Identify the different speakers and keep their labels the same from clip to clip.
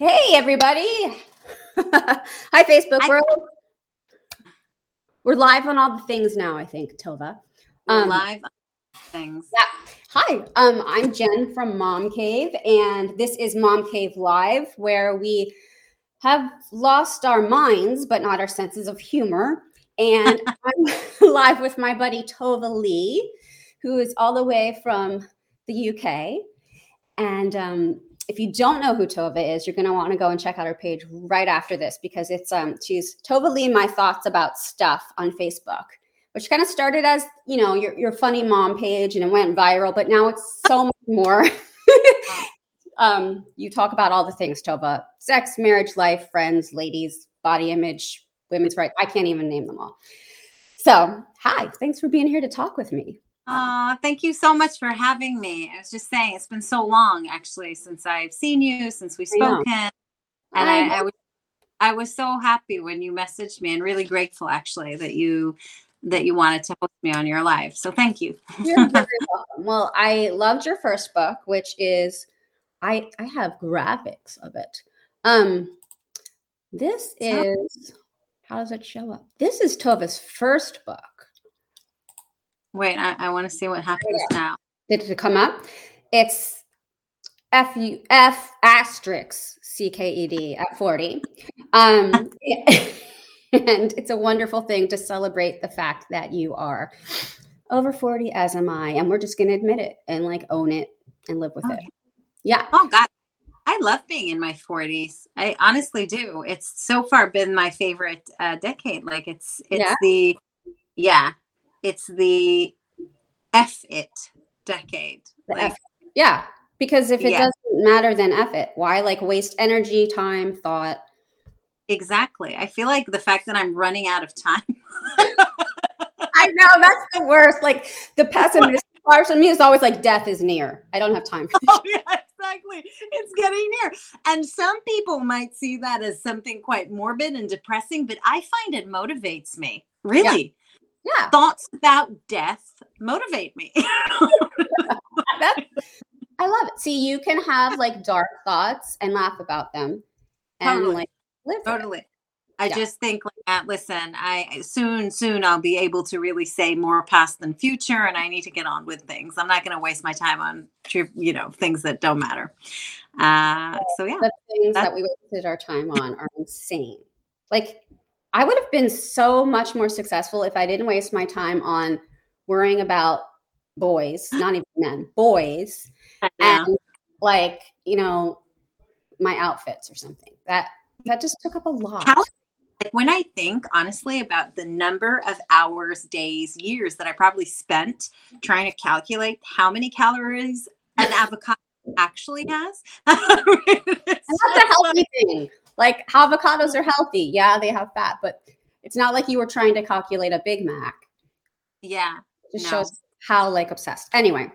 Speaker 1: Hey, everybody. Hi, Facebook
Speaker 2: Hi.
Speaker 1: world. We're live on all the things now, I think, Tova.
Speaker 2: We're
Speaker 1: Um,
Speaker 2: live things.
Speaker 1: Yeah. Hi, um, I'm Jen from Mom Cave, and this is Mom Cave Live, where we have lost our minds, but not our senses of humor. And I'm live with my buddy Tova Leigh, who is all the way from the UK. And um, if you don't know who Tova is, you're going to want to go and check out her page right after this because it's um, she's Tova Leigh, my thoughts about stuff on Facebook which kind of started as you know your, your funny mom page and it went viral but now it's so much more. Um, you talk about all the things tova sex marriage life friends ladies body image women's rights i can't even name them all. So hi thanks for being here to talk with me
Speaker 2: Uh, thank you so much for having me. I was just saying, it's been so long actually since I've seen you, since we've spoken.
Speaker 1: I
Speaker 2: And I. I, was, I was so happy when you messaged me and really grateful actually that you that you wanted to host me on your live. So thank you.
Speaker 1: You're very welcome. Well, I loved your first book, which is I I have graphics of it. Um this is how does it show up? This is Tova's first book.
Speaker 2: Wait, I, I want to see what happens now.
Speaker 1: Did it come up? It's F U F asterisk C K E D at 40. Um, and it's a wonderful thing to celebrate the fact that you are over 40, as am I. And we're just going to admit it and like own it and live with
Speaker 2: Oh,
Speaker 1: it. Yeah.
Speaker 2: Oh God, I love being in my forties. I honestly do. It's so far been my favorite uh, decade. Like it's it's
Speaker 1: Yeah?
Speaker 2: the yeah, it's the F it decade. Like,
Speaker 1: F- Yeah. Because if it
Speaker 2: Yeah.
Speaker 1: doesn't matter, then F it. Why like waste energy, time, thought?
Speaker 2: exactly. I feel like the fact that I'm running out of time.
Speaker 1: I know that's the worst. Like the pessimist part of me is always like death is near. I don't have time for
Speaker 2: oh yeah, exactly. It's getting near. And some people might see that as something quite morbid and depressing, but I find it motivates me. Really.
Speaker 1: Yeah.
Speaker 2: Thoughts about death motivate me.
Speaker 1: I love it. See, you can have like dark thoughts and laugh about them and
Speaker 2: Totally.
Speaker 1: like live. for it.
Speaker 2: totally i
Speaker 1: Yeah.
Speaker 2: just think like that listen i soon soon i'll be able to really say more past than future and i need to get on with things i'm not going to waste my time on you know things that don't matter uh so yeah
Speaker 1: The things
Speaker 2: that
Speaker 1: we wasted our time on are insane. Like I would have been so much more successful if I didn't waste my time on worrying about boys, not even men, boys, and like, you know, my outfits or something. That that just took up a lot.
Speaker 2: Like when i think honestly about the number of hours days years that i probably spent trying to calculate how many calories an avocado actually has
Speaker 1: And that's a healthy thing. Like avocados are healthy. Yeah, they have fat, but it's not like you were trying to calculate a Big Mac.
Speaker 2: yeah
Speaker 1: It just
Speaker 2: No.
Speaker 1: shows how like obsessed. Anyway,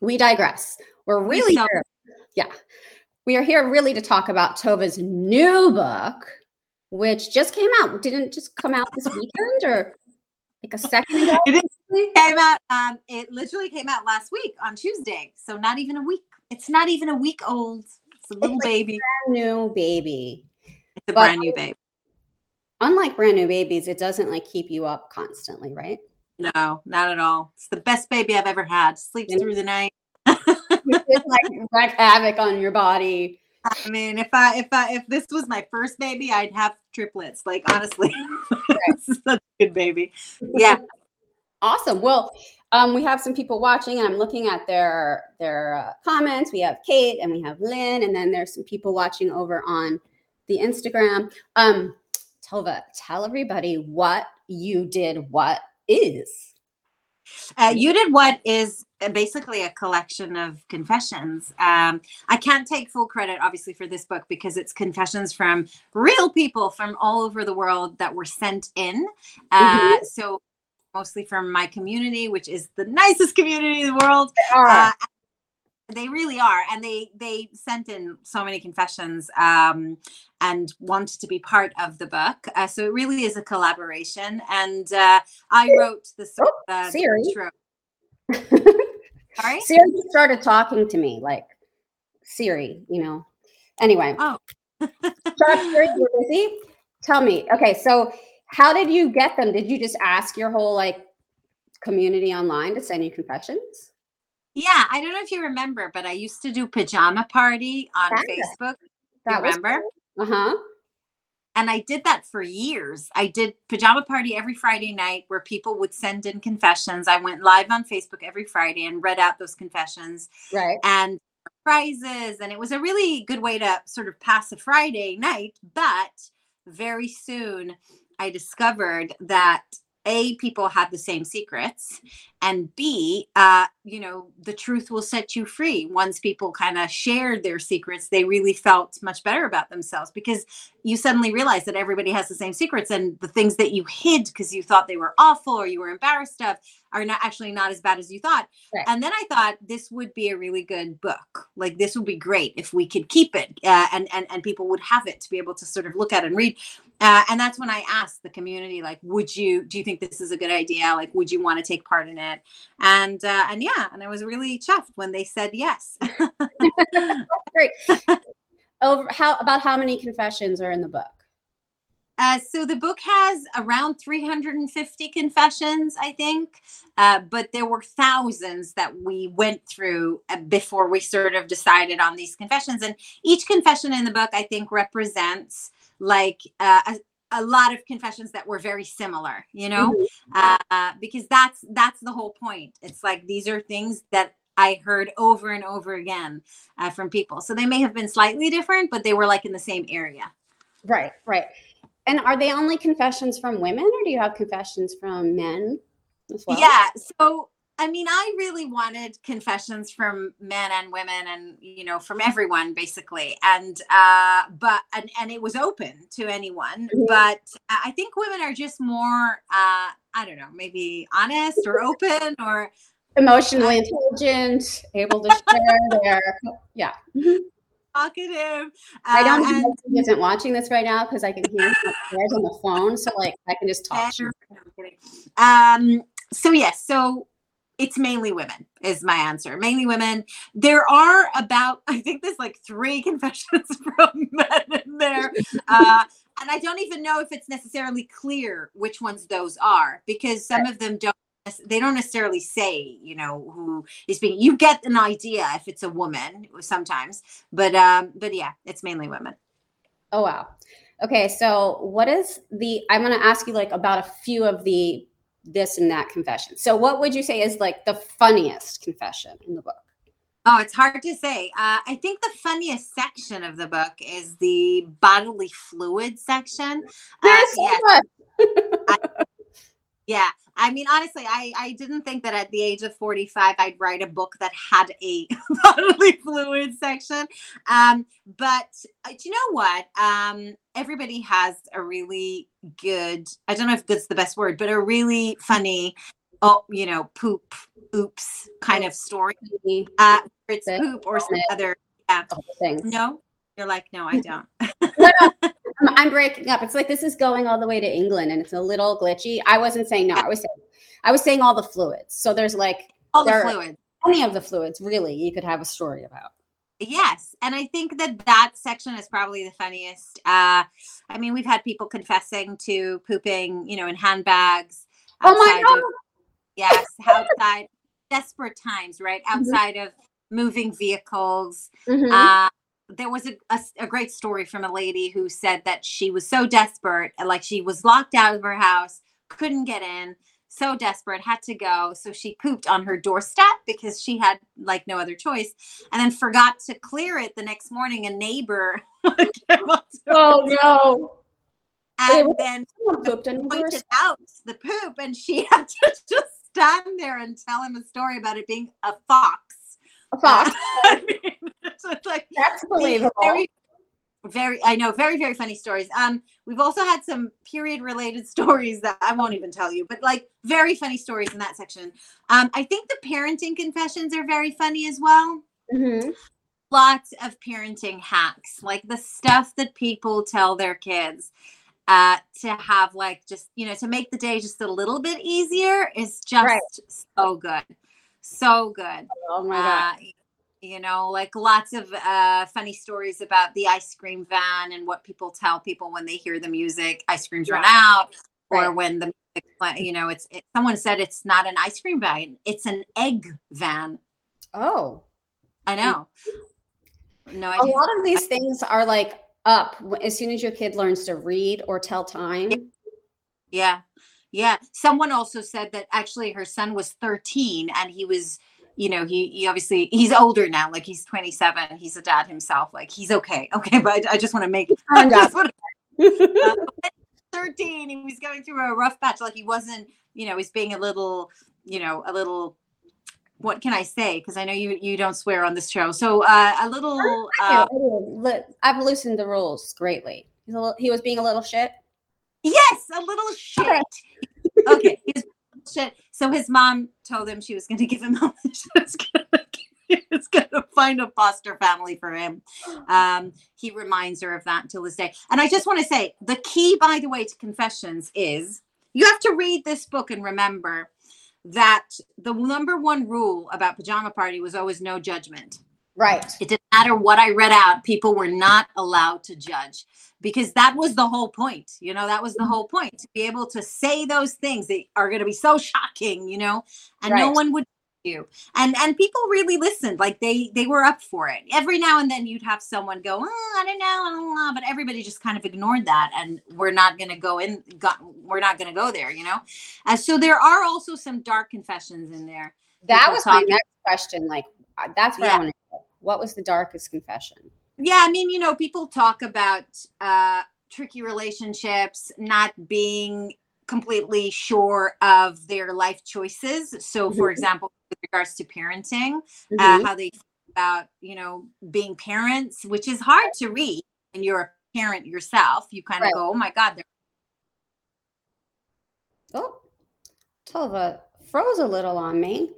Speaker 1: we digress. We're really
Speaker 2: so-
Speaker 1: here. Yeah. We are here really to talk about Tova's new book, which just came out. Didn't just come out this weekend or like a second ago?
Speaker 2: It is- came out um it literally came out last week on tuesday so not even a week it's not even a week old it's a little
Speaker 1: like
Speaker 2: baby
Speaker 1: New baby.
Speaker 2: A
Speaker 1: but-
Speaker 2: brand new baby
Speaker 1: Unlike brand new babies, it doesn't like keep you up constantly, right?
Speaker 2: no not at all it's the best baby i've ever had sleeps
Speaker 1: Yeah.
Speaker 2: through the night
Speaker 1: It's like wreak havoc on your body.
Speaker 2: i mean if i if i if this was my first baby i'd have triplets like honestly this is such a good baby yeah
Speaker 1: Awesome. Well, um, we have some people watching, and I'm looking at their their uh, comments. We have Kate, and we have Lynn, and then there's some people watching over on the Instagram. Um, Tova, tell everybody what you did. What is?
Speaker 2: Uh, you did what is uh, basically a collection of confessions. Um, I can't take full credit, obviously, for this book because it's confessions from real people from all over the world that were sent in. Uh, So, mostly from my community, which is the nicest community in the world. Uh, they really are, and they they sent in so many confessions um, and wanted to be part of the book. Uh, so it really is a collaboration, and uh, I wrote the,
Speaker 1: Oh,
Speaker 2: uh, the intro. Sorry.
Speaker 1: Siri started talking to me like Siri, you know. Anyway,
Speaker 2: Oh.
Speaker 1: busy. Tell me. Okay, so how did you get them? Did you just ask your whole like community online to send you confessions?
Speaker 2: Yeah, I don't know if you remember, but I used to do pajama party on that Facebook. That remember?
Speaker 1: Uh huh.
Speaker 2: And I did that for years. I did pajama party every Friday night where people would send in confessions. I went live on Facebook every Friday and read out those confessions.
Speaker 1: Right.
Speaker 2: And prizes. And it was a really good way to sort of pass a Friday night. But very soon I discovered that a people have the same secrets and b uh, you know the truth will set you free once people kind of shared their secrets. They really felt much better about themselves because you suddenly realize that everybody has the same secrets and the things that you hid because you thought they were awful or you were embarrassed of are not actually not as bad as you thought right. and then i thought this would be a really good book like this would be great if we could keep it uh, and, and and people would have it to be able to sort of look at and read uh, and that's when I asked the community, like, would you, do you think this is a good idea? Like, would you want to take part in it? And, uh, and yeah, and I was really chuffed when they said yes.
Speaker 1: Great. Over how, about how many confessions are in the book?
Speaker 2: Uh, so the book has around 350 confessions, I think, uh, but there were thousands that we went through uh, before we sort of decided on these confessions. And each confession in the book, I think, represents like uh, a, a lot of confessions that were very similar you know? Mm-hmm. uh, because that's that's the whole point. It's like these are things that i heard over and over again uh, from people. So they may have been slightly different but they were like in the same area.
Speaker 1: Right right and are they only confessions from women or do you have confessions from men
Speaker 2: as well yeah so I mean, I really wanted confessions from men and women and, you know, from everyone basically. And, uh, but, and, and it was open to anyone. Mm-hmm. But I think women are just more, uh, I don't know, maybe honest or open or
Speaker 1: emotionally intelligent, able to share their, yeah.
Speaker 2: Talkative.
Speaker 1: I don't uh, know if he isn't watching this right now because I can hear him upstairs on the phone. So, like, I can just talk.
Speaker 2: Um, so, yes. So, it's mainly women is my answer mainly women there are about i think there's like three confessions from men in there uh, and i don't even know if it's necessarily clear which ones those are because some of them don't they don't necessarily say you know who is being you get an idea if it's a woman sometimes but um but yeah it's mainly women
Speaker 1: oh wow okay so what is the i'm going to ask you like about a few of the this and that confession. So, what would you say is like the funniest confession in the book?
Speaker 2: Oh, it's hard to say. Uh, I think the funniest section of the book is the bodily fluid section. Uh, yes. yeah, I mean, honestly, I, I didn't think that at the age of 45 I'd write a book that had a bodily fluid section. Um, but uh, do you know what? Um, everybody has a really good, I don't know if good's the best word, but a really funny, oh, you know, poop, oops kind of story. Uh, it's poop or some other yeah. things. No, you're like, no, I don't.
Speaker 1: I'm breaking up. It's like this is going all the way to England and it's a little glitchy. I wasn't saying no. I was saying I was saying all the fluids. So there's like
Speaker 2: all the fluids.
Speaker 1: Any of the fluids, really, you could have a story about.
Speaker 2: Yes, and I think that that section is probably the funniest. Uh, I mean, we've had people confessing to pooping, you know, in handbags.
Speaker 1: Oh my god! Of,
Speaker 2: yes, outside desperate times, right? Mm-hmm. Outside mm-hmm. of moving vehicles. Mm-hmm. Uh, there was a, a, a, great story from a lady who said that she was so desperate, like she was locked out of her house, couldn't get in, so desperate, had to go. So she pooped on her doorstep because she had like no other choice, and then forgot to clear it the next morning. A neighbor
Speaker 1: Oh no.
Speaker 2: And then pointed out the poop, and she had to just stand there and tell him a story about it being a fox
Speaker 1: a fox. I mean, so it's like that's believable.
Speaker 2: Very, very, I know, very, very funny stories. Um, we've also had some period related stories that I won't even tell you, but like very funny stories in that section. Um, I think the parenting confessions are very funny as well. Mm-hmm. Lots of parenting hacks, like the stuff that people tell their kids uh, to have like just you know to make the day just a little bit easier is just right. so good so good.
Speaker 1: Oh my god. Uh,
Speaker 2: you know like lots of uh, funny stories about the ice cream van and what people tell people when they hear the music ice creams run out or when the you know it's it, someone said it's not an ice cream van it's an egg van
Speaker 1: Oh,
Speaker 2: i know no
Speaker 1: a lot of these things are like up as soon as your kid learns to read or tell time.
Speaker 2: Yeah. Yeah. Someone also said that actually her son was 13 and he was, you know, he, he obviously he's older now, like he's 27. He's a dad himself. Like he's okay. Okay. But I, I just want to make I just wanna- uh, 13, he was going through a rough patch. Like he wasn't, you know, he's being a little, you know, a little what can I say? Because I know you you don't swear on this show. So uh, a little Uh,
Speaker 1: I've loosened the rules greatly. He's a little, he was being a little shit.
Speaker 2: Yes, a little shit. okay, he's shit. So his mom told him she was going to give him. she was going to find a foster family for him. Um, he reminds her of that till this day. And I just want to say the key, by the way, to confessions is you have to read this book and remember that the number one rule about pajama party was always no judgment
Speaker 1: Right.
Speaker 2: it matter what I read out, people were not allowed to judge because that was the whole point. You know, that was the whole point to be able to say those things that are going to be so shocking, you know, and no one would you. And and people really listened, like they they were up for it. Every now and then you'd have someone go, oh, I don't know, I don't know, but everybody just kind of ignored that, and we're not going to go in. Got, we're not going to go there, you know. Uh, so there are also some dark confessions in there.
Speaker 1: That was my next question. Like, uh, that's what
Speaker 2: Yeah.
Speaker 1: I want to. What was the darkest confession?
Speaker 2: yeah i mean you know people talk about uh tricky relationships not being completely sure of their life choices so for
Speaker 1: Mhm.
Speaker 2: example with regards to parenting
Speaker 1: Mhm.
Speaker 2: uh, how they about you know being parents which is hard to read and you're a parent yourself you kind of
Speaker 1: Right.
Speaker 2: go oh my god they're
Speaker 1: Oh, Tova froze a little on me.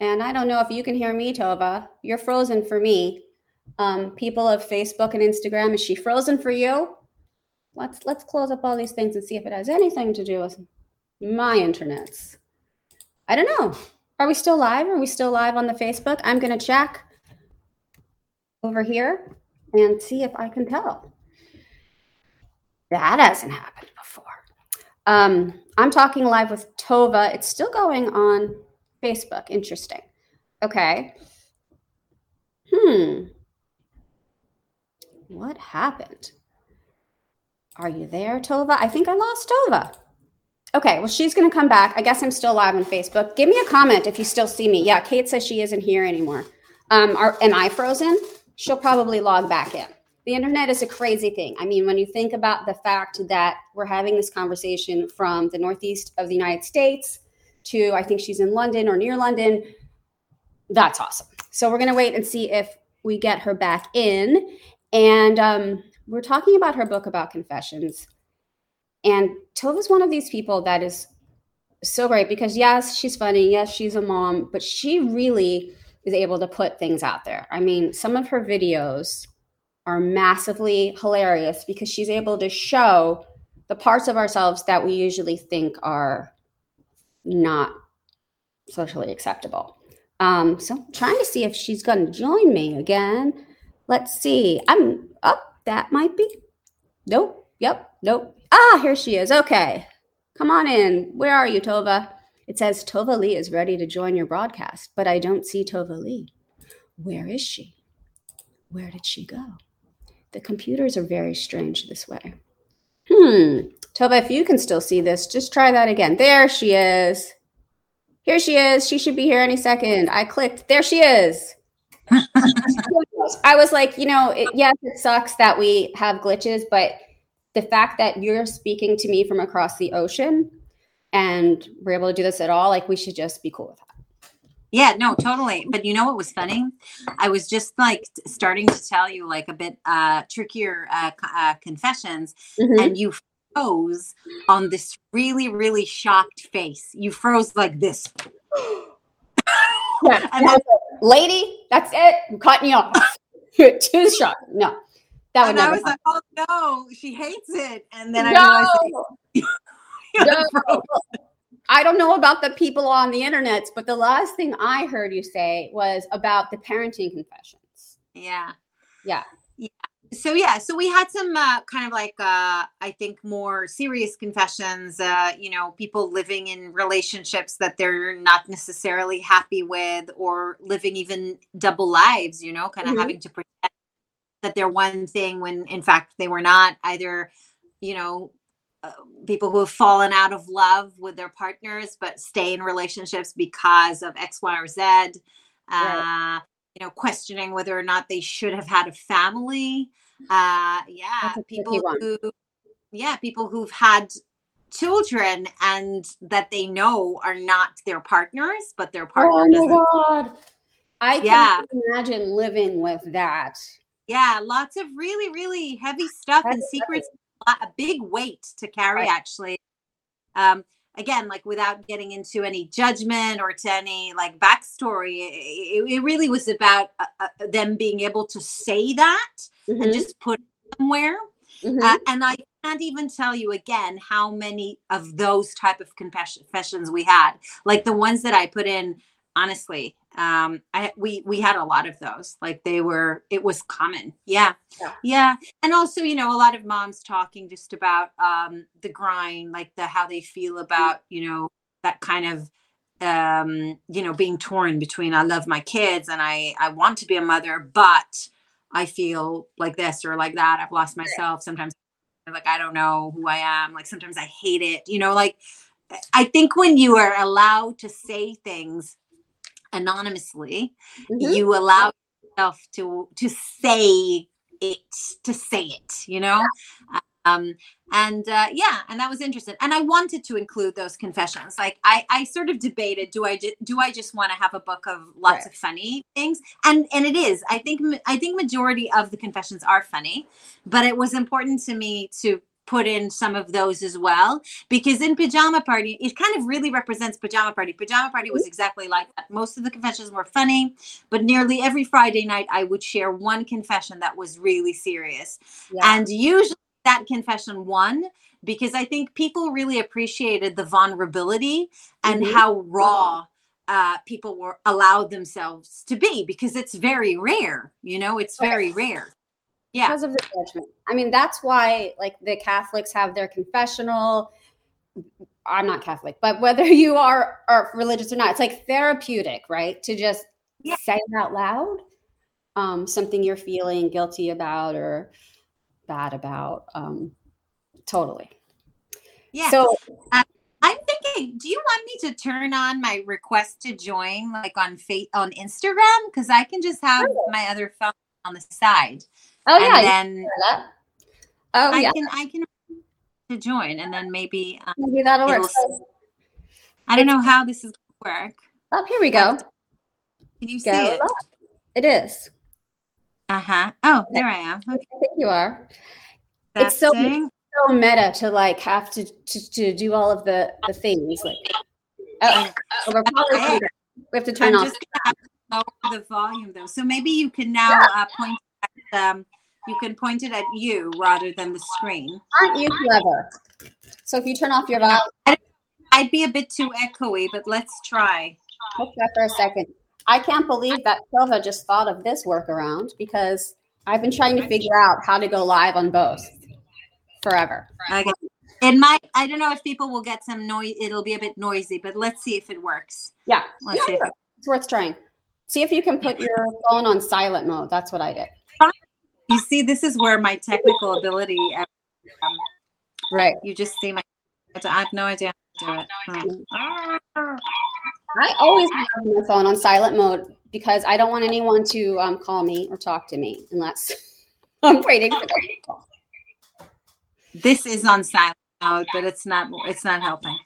Speaker 1: And I don't know if you can hear me, Tova. You're frozen for me. Um, people of Facebook and Instagram, is she frozen for you? Let's let's close up all these things and see if it has anything to do with my internets. I don't know. Are we still live? Are we still live on the Facebook? I'm gonna check over here and see if I can tell. That hasn't happened before. Um, I'm talking live with Tova. It's still going on Facebook. Interesting. Okay. Hmm. What happened? Are you there, Tova? I think I lost Tova. Okay, well, she's going to come back. I guess I'm still live on Facebook. Give me a comment if you still see me. Yeah, Kate says she isn't here anymore. Um, are, am I frozen? She'll probably log back in. The internet is a crazy thing. I mean, when you think about the fact that we're having this conversation from the northeast of the United States to, I think she's in London or near London, that's awesome. So we're going to wait and see if we get her back in. And um, we're talking about her book about confessions. And Tova's one of these people that is so great because, yes, she's funny. Yes, she's a mom, but she really is able to put things out there. I mean, some of her videos are massively hilarious because she's able to show the parts of ourselves that we usually think are not socially acceptable. Um, so I'm trying to see if she's going to join me again. Let's see. I'm up. that might be. Nope. Yep. Nope. Ah, here she is. Okay. Come on in. Where are you, Tova? It says Tova Leigh is ready to join your broadcast, but I don't see Tova Leigh. Where is she? Where did she go? The computers are very strange this way. Hmm. Tova, if you can still see this, just try that again. There she is. Here she is. She should be here any second. I clicked. There she is. I was like, you know, it, yes, it sucks that we have glitches, but the fact that you're speaking to me from across the ocean and we're able to do this at all, like we should just be cool with that.
Speaker 2: Yeah, no, totally. But you know what was funny? I was just like starting to tell you like a bit uh trickier uh, uh confessions
Speaker 1: Mhm.
Speaker 2: and you froze on this really really shocked face. You froze like this.
Speaker 1: Yeah,
Speaker 2: And
Speaker 1: that's lady, that's it. I'm cutting you off. You're too shocked. No, that would
Speaker 2: And I was like, "Oh no, she hates it." And then I
Speaker 1: no,
Speaker 2: realized that
Speaker 1: no. I don't know about the people on the internet, but the last thing I heard you say was about the parenting confessions.
Speaker 2: Yeah.
Speaker 1: Yeah.
Speaker 2: Yeah. So yeah, so we had some uh, kind of like uh, I think more serious confessions. Uh, you know, people living in relationships that they're not necessarily happy with, or living even double lives. You know, kind of mm-hmm. having to pretend that they're one thing when in fact they were not. Either, you know, uh, people who have fallen out of love with their partners but stay in relationships because of X, Y, or Z. Right. Uh, you know, questioning whether or not they should have had a family. Uh, yeah, people who, yeah, people who've had children and that they know are not their partners, but their partner. Oh
Speaker 1: my god! I yeah. can imagine living with that.
Speaker 2: Yeah, lots of really, really heavy stuff That's and secrets a big weight to carry right. actually um again like without getting into any judgment or to any like backstory it, it really was about uh, uh, them being able to say that mm-hmm. and just put somewhere mm-hmm. uh, and i can't even tell you again how many of those type of confessions we had like the ones that i put in honestly um i we we had a lot of those like they were it was common. Yeah. yeah. Yeah. And also you know a lot of moms talking just about um the grind like the how they feel about you know that kind of um you know being torn between i love my kids and i i want to be a mother but i feel like this or like that. I've lost myself. Sometimes like i don't know who i am. Like sometimes i hate it. You know like i think when you are allowed to say things anonymously mm-hmm. you allow yourself to to say it to say it you know? Um and uh yeah and that was interesting. And i wanted to include those confessions. Like i i sort of debated do i ju- do i just want to have a book of lots right. of funny things? And and it is. I think i think majority of the confessions are funny but it was important to me to put in some of those as well because in pajama party it kind of really represents pajama party. Pajama party was exactly like that. Most of the confessions were funny but nearly every friday night i would share one confession that was really serious. Yeah. and usually that confession won because i think people really appreciated the vulnerability and mm-hmm. how raw uh, people were allowed themselves to be because it's very rare you know? It's very rare
Speaker 1: yeah. because of the judgment. I mean, that's why like the Catholics have their confessional. I'm not Catholic, but whether you are, are religious or not, it's like therapeutic, right? To just yeah. say it out loud, um, something you're feeling guilty about or bad about. Um, totally.
Speaker 2: Yeah. So uh, I'm thinking, do you want me to turn on my request to join, like on Fate on Instagram? Because I can just have my other phone on the side.
Speaker 1: Oh yeah.
Speaker 2: then
Speaker 1: oh
Speaker 2: I
Speaker 1: yeah.
Speaker 2: can I can to join and then maybe
Speaker 1: um, maybe that'll work.
Speaker 2: I don't know how this is going to work.
Speaker 1: Oh, here we go.
Speaker 2: Can you go see it?
Speaker 1: It is.
Speaker 2: Uh huh. Oh, there I am.
Speaker 1: Okay. I think you are. That's it's so so meta to like have to to, to do all of the the things like. Oh, oh we're probably we have to turn I'm off. Just
Speaker 2: lower the volume though, so maybe you can now uh, point um, you can point it at you rather than the screen.
Speaker 1: Aren't you clever? So if you turn off your volume,
Speaker 2: I'd be a bit too echoey, but let's try.
Speaker 1: Hold that for a second. I can't believe that Silva just thought of this workaround because I've been trying to figure out how to go live on both forever.
Speaker 2: Okay. It might, I don't know if people will get some noise. It'll be a bit noisy, but let's see if it works.
Speaker 1: Yeah. Let's yeah, see it it's worth trying. See if you can put your phone on silent mode. That's what I did.
Speaker 2: You see, this is where my technical ability. Um,
Speaker 1: right.
Speaker 2: You just see my. I have no idea how to do it.
Speaker 1: Hmm. I always have my phone on silent mode because I don't want anyone to um, call me or talk to me unless I'm waiting for them.
Speaker 2: This is on silent mode, but it's not. It's not helping.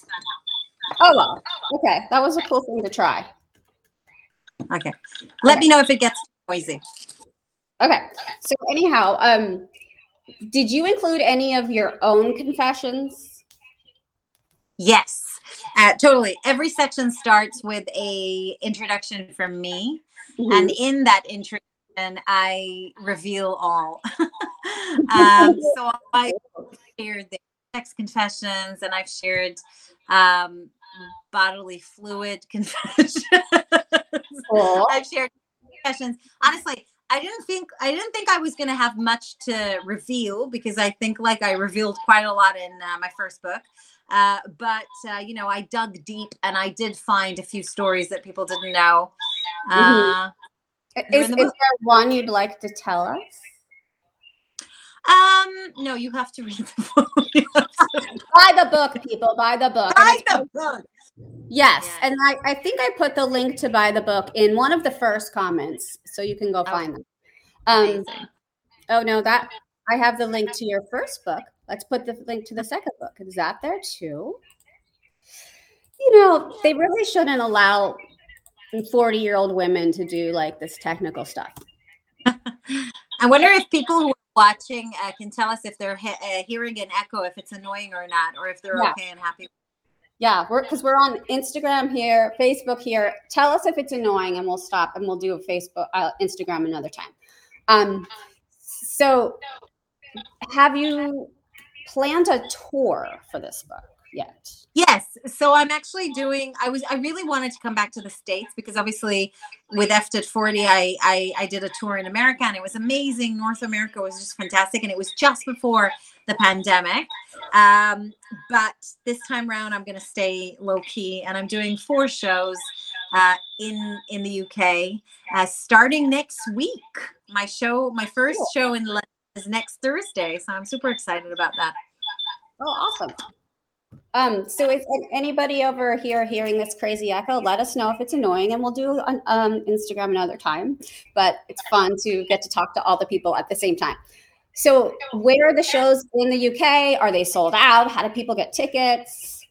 Speaker 1: Oh well. Okay, that was a cool thing to try.
Speaker 2: Okay. Let okay. me know if it gets noisy.
Speaker 1: Okay. So anyhow, um, did you include any of your own confessions?
Speaker 2: Yes, uh, totally. Every section starts with a introduction from me, mm-hmm. and in that introduction, I reveal all. um, so I shared the sex confessions, and I've shared um, bodily fluid confessions. I've shared confessions. Honestly, I didn't think I didn't think I was going to have much to reveal because I think like I revealed quite a lot in uh, my first book. Uh, but uh, you know, I dug deep and I did find a few stories that people didn't know.
Speaker 1: Mhm.
Speaker 2: Uh,
Speaker 1: Is,
Speaker 2: the
Speaker 1: is there one you'd like to tell us?
Speaker 2: um, no, you have to read the book.
Speaker 1: Buy the book, people. Buy the book.
Speaker 2: Buy the book.
Speaker 1: Yes,
Speaker 2: Yes.
Speaker 1: and I, I think I put the link to buy the book in one of the first comments, so you can go
Speaker 2: Oh,
Speaker 1: find them. Um, oh no, that I have the link to your first book. Let's put the link to the second book. Is that there too? You know, they really shouldn't allow forty-year-old women to do like this technical stuff.
Speaker 2: I wonder if people who are watching uh, can tell us if they're he- uh, hearing an echo, if it's annoying or not, or if they're
Speaker 1: Yeah.
Speaker 2: okay and happy.
Speaker 1: Yeah, we're because we're on Instagram here, Facebook here. Tell us if it's annoying, and we'll stop and we'll do a Facebook, uh, Instagram another time. Um, so, have you planned a tour for this book yet?
Speaker 2: Yes. So I'm actually doing. I was. I really wanted to come back to the states because obviously, with EFT at 40, I, I I did a tour in America and it was amazing. North America was just fantastic, and it was just before the pandemic. Um, but this time around, I'm going to stay low key, and I'm doing four shows uh, in in the UK uh, starting next week. My show, my first show in London is next Thursday, so I'm super excited about that.
Speaker 1: Oh, awesome. Um, so if anybody over here hearing this crazy echo, let us know if it's annoying, and we'll do um, Instagram another time. But it's fun to get to talk to all the people at the same time. So, where are the shows in the UK? Are they sold out? How do people get tickets?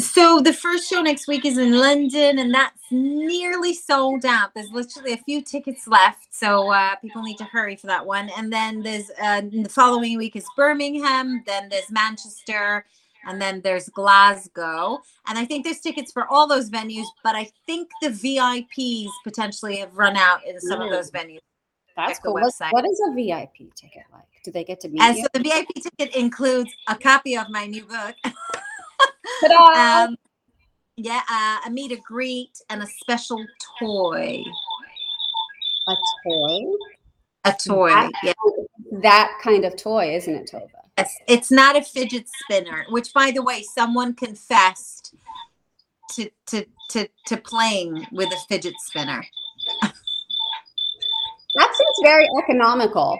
Speaker 2: So the first show next week is in London, and that's nearly sold out. There's literally a few tickets left, so uh, people need to hurry for that one. And then there's uh, the following week is Birmingham, then there's Manchester, and then there's Glasgow. And I think there's tickets for all those venues, but I think the VIPs potentially have run out in some of
Speaker 1: Mm.
Speaker 2: those venues.
Speaker 1: That's cool. What-
Speaker 2: website.
Speaker 1: what is a VIP ticket like? Do they get to meet
Speaker 2: And
Speaker 1: you?
Speaker 2: so the VIP ticket includes a copy of my new book. Um, yeah, uh, a meet a greet and a special toy.
Speaker 1: a toy?
Speaker 2: A toy.
Speaker 1: That-
Speaker 2: Yeah.
Speaker 1: That kind of toy, isn't it, Tova?
Speaker 2: It's, it's not a fidget spinner, which by the way, someone confessed to to to to playing with a fidget spinner.
Speaker 1: That seems very economical.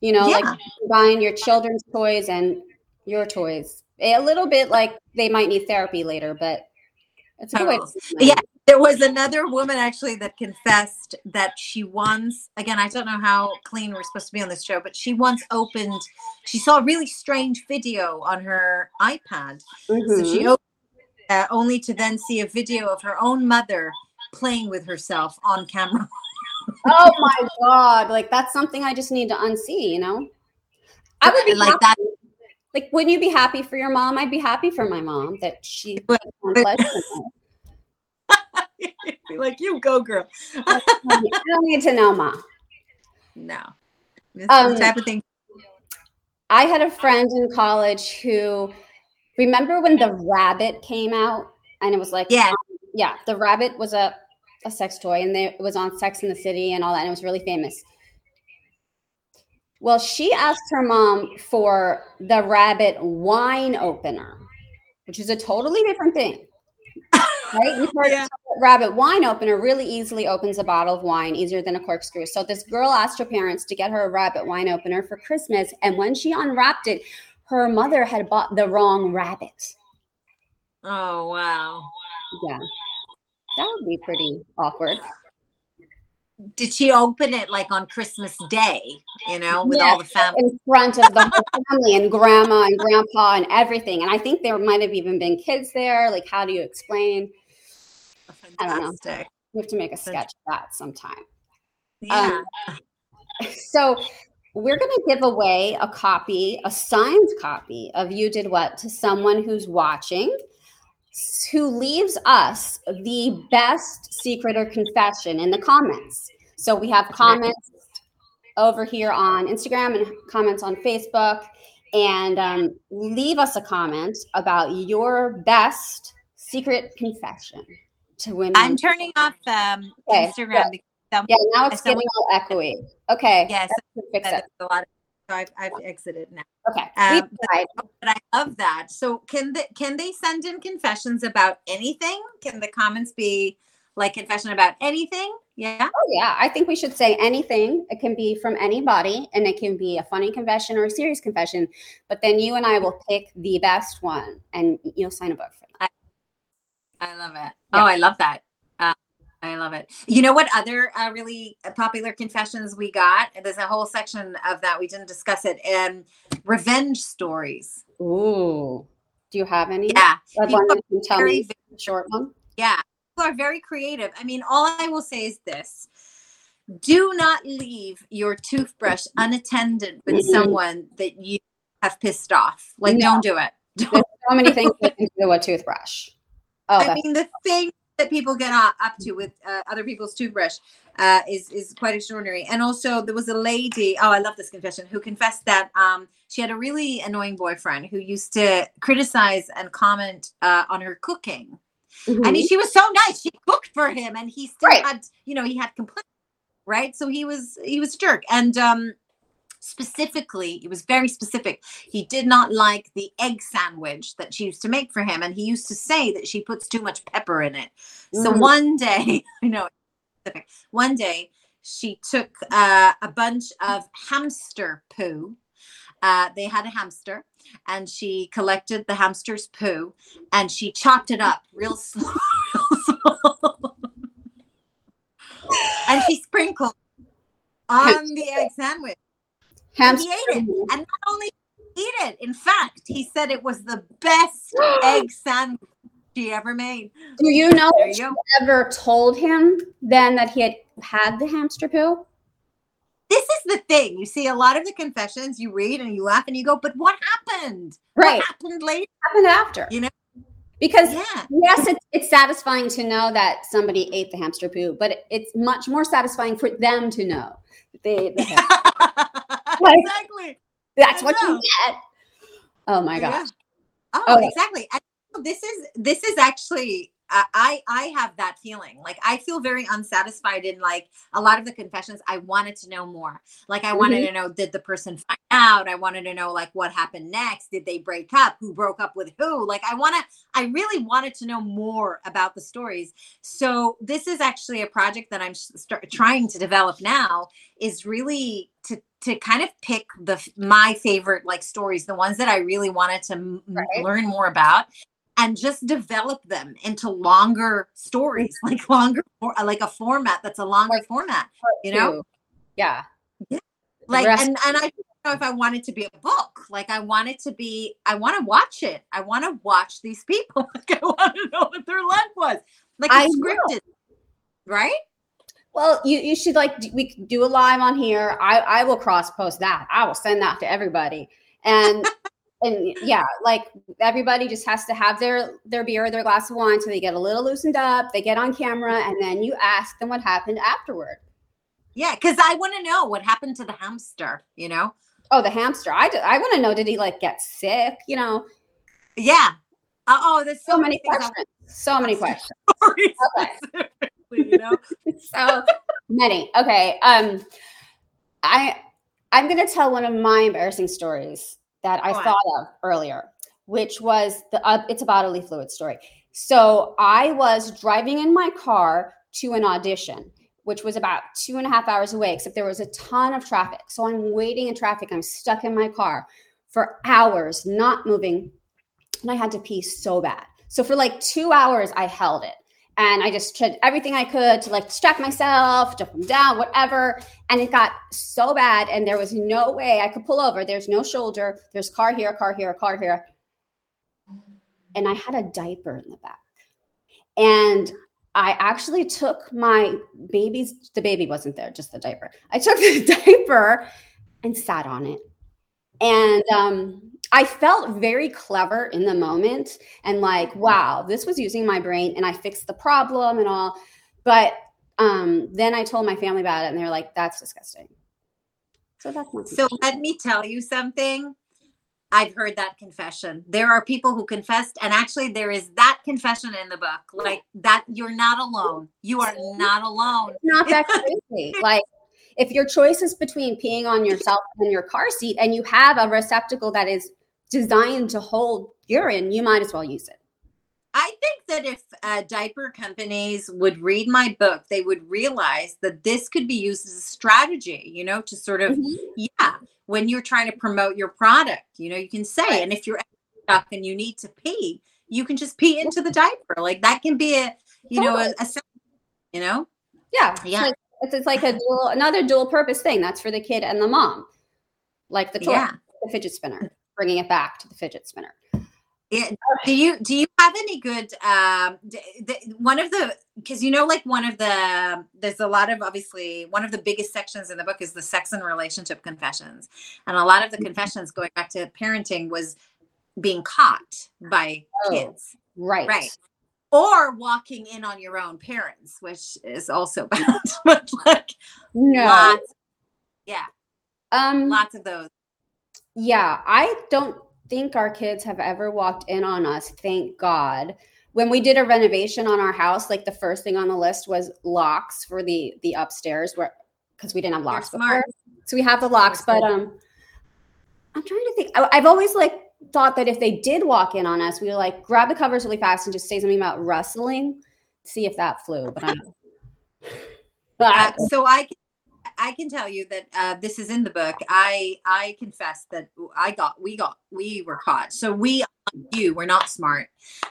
Speaker 1: You know,
Speaker 2: Yeah.
Speaker 1: like buying your children's toys and your toys. A little bit like they might need therapy later, but it's a good way to
Speaker 2: Oh. Yeah. There was another woman actually that confessed that she once, again, I don't know how clean we're supposed to be on this show, but she once opened, she saw a really strange video on her iPad. So
Speaker 1: Mhm.
Speaker 2: she opened it, uh, only to then see a video of her own mother playing with herself on camera.
Speaker 1: oh my god! Like that's something I just need to unsee. You know, I would be
Speaker 2: like that.
Speaker 1: Like, wouldn't you be happy for your mom? I'd be happy for my mom that she.
Speaker 2: But-
Speaker 1: found pleasure in it.
Speaker 2: Be like, you go, girl.
Speaker 1: I don't need to know, ma.
Speaker 2: No. This
Speaker 1: Um,
Speaker 2: type of thing.
Speaker 1: I had a friend in college who remember when the rabbit came out and it was like
Speaker 2: Yeah.
Speaker 1: yeah the rabbit was a, a sex toy and they, it was on Sex in the City and all that and it was really famous. Well, she asked her mom for the rabbit wine opener, which is a totally different thing. Right? You've heard
Speaker 2: Yeah.
Speaker 1: rabbit wine opener really easily opens a bottle of wine easier than a corkscrew. So this girl asked her parents to get her a rabbit wine opener for Christmas, and when she unwrapped it, her mother had bought the wrong rabbit.
Speaker 2: Oh, wow.
Speaker 1: Yeah, that would be pretty awkward.
Speaker 2: Did she open it like on Christmas Day, you know, with
Speaker 1: Yeah.
Speaker 2: all the family?
Speaker 1: in front of the whole family and grandma and grandpa and everything. And I think there might have even been kids there. Like, how do you explain? I don't know. We have to make a sketch of that sometime.
Speaker 2: Um, yeah.
Speaker 1: So we're going to give away a copy, a signed copy of You Did What to someone who's watching who leaves us the best secret or confession in the comments. So we have comments over here on Instagram and comments on Facebook. And um, leave us a comment about your best secret confession to women.
Speaker 2: I'm turning off um,
Speaker 1: Okay,
Speaker 2: Instagram. because
Speaker 1: Yeah, now it's getting all echoey. Okay.
Speaker 2: Yes,
Speaker 1: fix it.
Speaker 2: a lot. Of, so I've, I've exited now.
Speaker 1: Okay.
Speaker 2: Um, but-
Speaker 1: tried.
Speaker 2: But I love that. So can the, can they send in confessions about anything? Can the comments be like confession about anything? Yeah.
Speaker 1: Oh, yeah. I think we should say anything. It can be from anybody and it can be a funny confession or a serious confession. But then you and I will pick the best one and you'll sign a book for that.
Speaker 2: I love it.
Speaker 1: Yeah.
Speaker 2: Oh, I love that. Uh, I love it. You know what other uh, really popular confessions we got? There's a whole section of that we didn't discuss it. And revenge stories.
Speaker 1: Ooh. Do you have any?
Speaker 2: Yeah. People
Speaker 1: one you can tell
Speaker 2: very,
Speaker 1: me, a short one.
Speaker 2: yeah. People are very creative. I mean, all I will say is this. Do not leave your toothbrush unattended with
Speaker 1: Mhm.
Speaker 2: someone that you have pissed off. Like,
Speaker 1: No.
Speaker 2: don't do it. Don't
Speaker 1: There's so many things you can do with a toothbrush. Oh,
Speaker 2: I mean, the thing that people get up up to with uh, other people's toothbrush uh, is is quite extraordinary. And also, there was a lady. Oh, I love this confession. Who confessed that um, she had a really annoying boyfriend who used to criticize and comment uh, on her cooking. I
Speaker 1: Mhm.
Speaker 2: mean, she was so nice. She cooked for him, and he still
Speaker 1: Right.
Speaker 2: had, you know, he had complaints, right? So he was he was a jerk. And um, specifically, it was very specific. He did not like the egg sandwich that she used to make for him, and he used to say that she puts too much pepper in it. So
Speaker 1: Mm.
Speaker 2: one day, I know. One day, she took uh, a bunch of hamster poo. Uh, they had a hamster, and she collected the hamster's poo, and she chopped it up real small, real small. and she sprinkled on the egg sandwich. And
Speaker 1: Hamster.
Speaker 2: he ate it. And not only did he eat it, in fact, he said it was the best egg sandwich he ever made.
Speaker 1: Do you know
Speaker 2: There you
Speaker 1: she ever told him then that he had had the hamster poo?
Speaker 2: This is the thing. You see a lot of the confessions you read and you laugh and you go, but what happened?
Speaker 1: Right.
Speaker 2: What happened later?
Speaker 1: Happened after.
Speaker 2: You know?
Speaker 1: Because
Speaker 2: Yeah.
Speaker 1: yes, it's, it's satisfying to know that somebody ate the hamster poo, but it- it's much more satisfying for them to know that they ate the hamster. Like-
Speaker 2: exactly.
Speaker 1: That's what you get. Oh my
Speaker 2: Yeah.
Speaker 1: gosh.
Speaker 2: Oh,
Speaker 1: Oh.
Speaker 2: exactly. And this is this is actually I I have that feeling. Like I feel very unsatisfied in like a lot of the confessions. I wanted to know more. Like I wanted
Speaker 1: Mm-hmm.
Speaker 2: to know did the person find out? I wanted to know like what happened next. Did they break up? Who broke up with who? Like I want to. I really wanted to know more about the stories. So this is actually a project that I'm start, trying to develop now. Is really to to kind of pick the my favorite like stories, the ones that I really wanted to m- m- learn more about, and just develop them into longer stories, like longer, like a format that's a longer
Speaker 1: Like
Speaker 2: format. You know,
Speaker 1: Poo. Yeah.
Speaker 2: like
Speaker 1: rest-
Speaker 2: and and I don't know if I want it to be a book. Like I want it to be. I want to watch it. I want to watch these people. Like I want to know what their life was. Like
Speaker 1: I
Speaker 2: it's
Speaker 1: know.
Speaker 2: scripted, right?
Speaker 1: Well, you, you should like we do a live on here. I I will cross post that. I will send that to everybody. And and yeah, like everybody just has to have their their beer, or their glass of wine, so they get a little loosened up. They get on camera, and then you ask them what happened afterward.
Speaker 2: Yeah, because I want to know what happened to the hamster. You know?
Speaker 1: Oh, the hamster. i i want to know. Did he like get sick? You know,
Speaker 2: Yeah. Uh, oh, there's
Speaker 1: so many
Speaker 2: things I
Speaker 1: questions. So many questions. Okay.
Speaker 2: you know?
Speaker 1: so many. Okay. Um, I I'm gonna tell one of my embarrassing stories that I thought of earlier, which was the uh, it's a bodily fluid story. So I was driving in my car to an audition, which was about two and a half hours away, except there was a ton of traffic. So I'm waiting in traffic. I'm stuck in my car for hours, not moving, and I had to pee so bad. So for like two hours, I held it and I just tried everything I could to like distract myself, jump them down, whatever. And it got so bad, and there was no way I could pull over. There's no shoulder. There's car here, car here, car here, and I had a diaper in the back. And I actually took my baby's. The baby wasn't there, just the diaper. I took the diaper and sat on it, and um, I felt very clever in the moment and like, wow, this was using my brain and I fixed the problem and all. But um, then I told my family about it and they're like, that's disgusting. So that's not
Speaker 2: So let me tell you something. I've heard that confession. There are people who confessed, and actually, there is that confession in the book. Like that, you're not alone. You are not alone.
Speaker 1: Not that crazy. like if your choice is between peeing on yourself in your car seat, and you have a receptacle that is designed to hold urine, you might as well use it.
Speaker 2: I think that if uh, diaper companies would read my book, they would realize that this could be used as a strategy, you know, to sort of, mm-hmm. yeah, when you're trying to promote your product, you know, you can say, and if you're stuck and you need to pee, you can just pee into the diaper. Like that can be a, you know, a, a you know?
Speaker 1: Yeah. Yeah. It's, it's like a dual, another dual purpose thing. That's for the kid and the mom. Like the toy, yeah. the fidget spinner, bringing it back to the fidget spinner.
Speaker 2: Yeah. Do you do you have any good um the, one of the because you know like one of the there's a lot of obviously one of the biggest sections in the book is the sex and relationship confessions and a lot of the mm-hmm. confessions going back to parenting was being caught by oh, kids
Speaker 1: right
Speaker 2: right or walking in on your own parents which is also bad but like
Speaker 1: no
Speaker 2: lots, yeah
Speaker 1: um
Speaker 2: lots of those
Speaker 1: yeah i don't think our kids have ever walked in on us. Thank God. When we did a renovation on our house, like the first thing on the list was locks for the the upstairs, where because we didn't have locks before. So we have the locks, but um, I'm trying to think. I, I've always like thought that if they did walk in on us, we would like grab the covers really fast and just say something about rustling, see if that flew. But I'm.
Speaker 2: But, uh, so I I can tell you that uh, this is in the book. I I confess that I got we got we were caught. So we you were not smart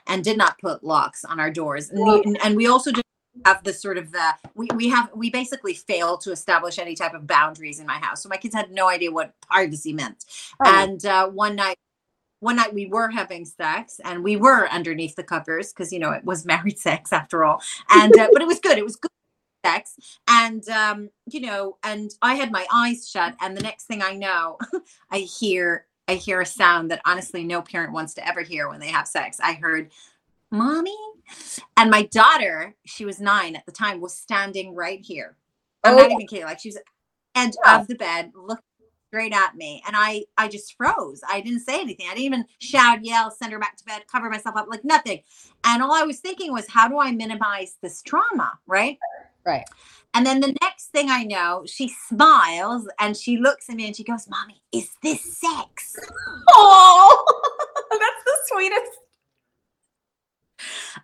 Speaker 2: and did not put locks on our doors, and, we, and we also did have the sort of the we, we have we basically failed to establish any type of boundaries in my house so my kids had no idea what privacy meant oh. and uh, one night one night we were having sex and we were underneath the covers because you know it was married sex after all and uh, but it was good it was good sex and um you know and i had my eyes shut and the next thing i know i hear i hear a sound that honestly no parent wants to ever hear when they have sex. I heard mommy and my daughter she was nine at the time was standing right here. I'm oh. not even kidding like she was edge wow. of the bed looking straight at me and i i just froze. I didn't say anything. I didn't even shout yell send her back to bed cover myself up like nothing. And all i was thinking was how do i minimize this trauma right
Speaker 1: Right.
Speaker 2: And then the next thing I know, she smiles and she looks at me and she goes, Mommy, is this sex?
Speaker 1: Oh, that's the sweetest.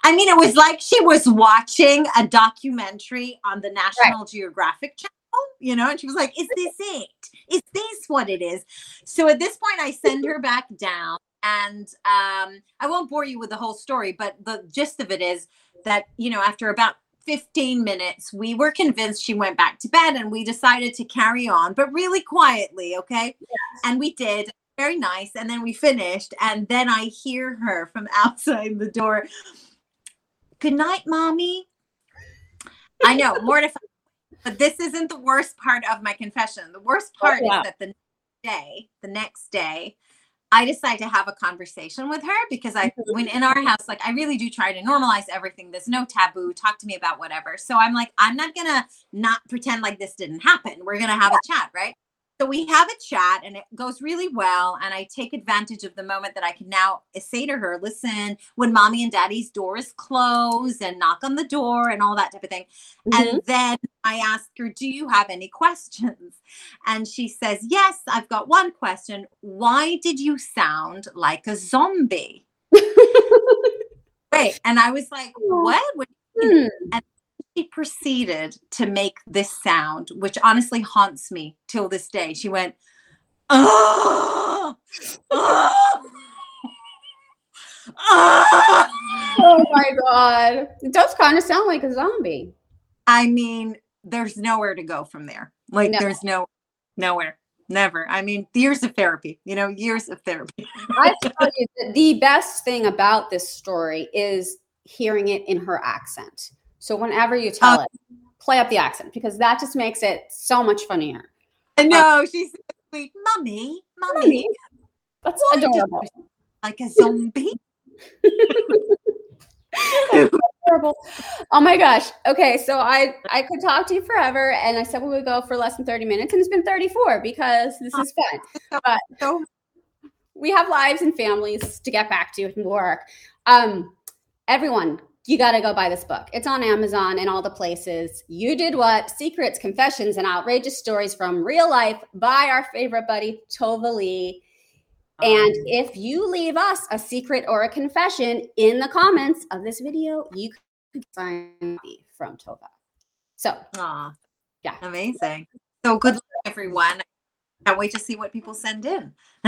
Speaker 2: I mean, it was like she was watching a documentary on the National right. Geographic channel, you know, and she was like, Is this it? Is this what it is? So at this point, I send her back down. And um, I won't bore you with the whole story, but the gist of it is that, you know, after about 15 minutes, we were convinced she went back to bed and we decided to carry on, but really quietly, okay? Yes. And we did. Very nice. And then we finished. And then I hear her from outside the door. Good night, mommy. I know, mortified. But this isn't the worst part of my confession. The worst oh, part oh, yeah. is that the next day, the next day, I decide to have a conversation with her because I, mm-hmm. when in our house, like I really do try to normalize everything. There's no taboo. Talk to me about whatever. So I'm like, I'm not gonna not pretend like this didn't happen. We're gonna have a chat, right? So we have a chat and it goes really well. And I take advantage of the moment that I can now say to her, listen, when mommy and daddy's doors close and knock on the door and all that type of thing. Mm-hmm. And then I ask her, do you have any questions? And she says, yes, I've got one question. Why did you sound like a zombie? Wait, and I was like, what? what hmm. And she proceeded to make this sound, which honestly haunts me till this day. She went, oh, oh,
Speaker 1: oh my God. It does kind of sound like a zombie.
Speaker 2: I mean, there's nowhere to go from there. Like, no. there's no, nowhere. Never. I mean, years of therapy, you know, years of therapy.
Speaker 1: I tell you, the best thing about this story is hearing it in her accent. So whenever you tell uh, it, play up the accent because that just makes it so much funnier.
Speaker 2: I know. Uh, she's sweet. "Mummy, mommy.
Speaker 1: That's Why adorable.
Speaker 2: Like a zombie.
Speaker 1: Oh my gosh. Okay, so I I could talk to you forever, and I said we would go for less than thirty minutes, and it's been thirty four because this is fun. But we have lives and families to get back to and work. Um, everyone, you got to go buy this book. It's on Amazon and all the places. You Did What Secrets, Confessions, and Outrageous Stories from Real Life by our favorite buddy, Tova Leigh. And um, if you leave us a secret or a confession in the comments of this video, you could sign me from Tova. So,
Speaker 2: Aww. yeah. Amazing. So, good luck, everyone. Can't wait to see what people send in.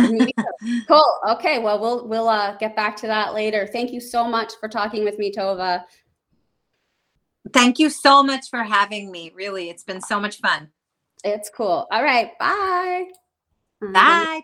Speaker 1: cool. Okay. Well, we'll we'll uh, get back to that later. Thank you so much for talking with me, Tova.
Speaker 2: Thank you so much for having me. Really, it's been so much fun.
Speaker 1: It's cool. All right. Bye.
Speaker 2: Bye. Bye.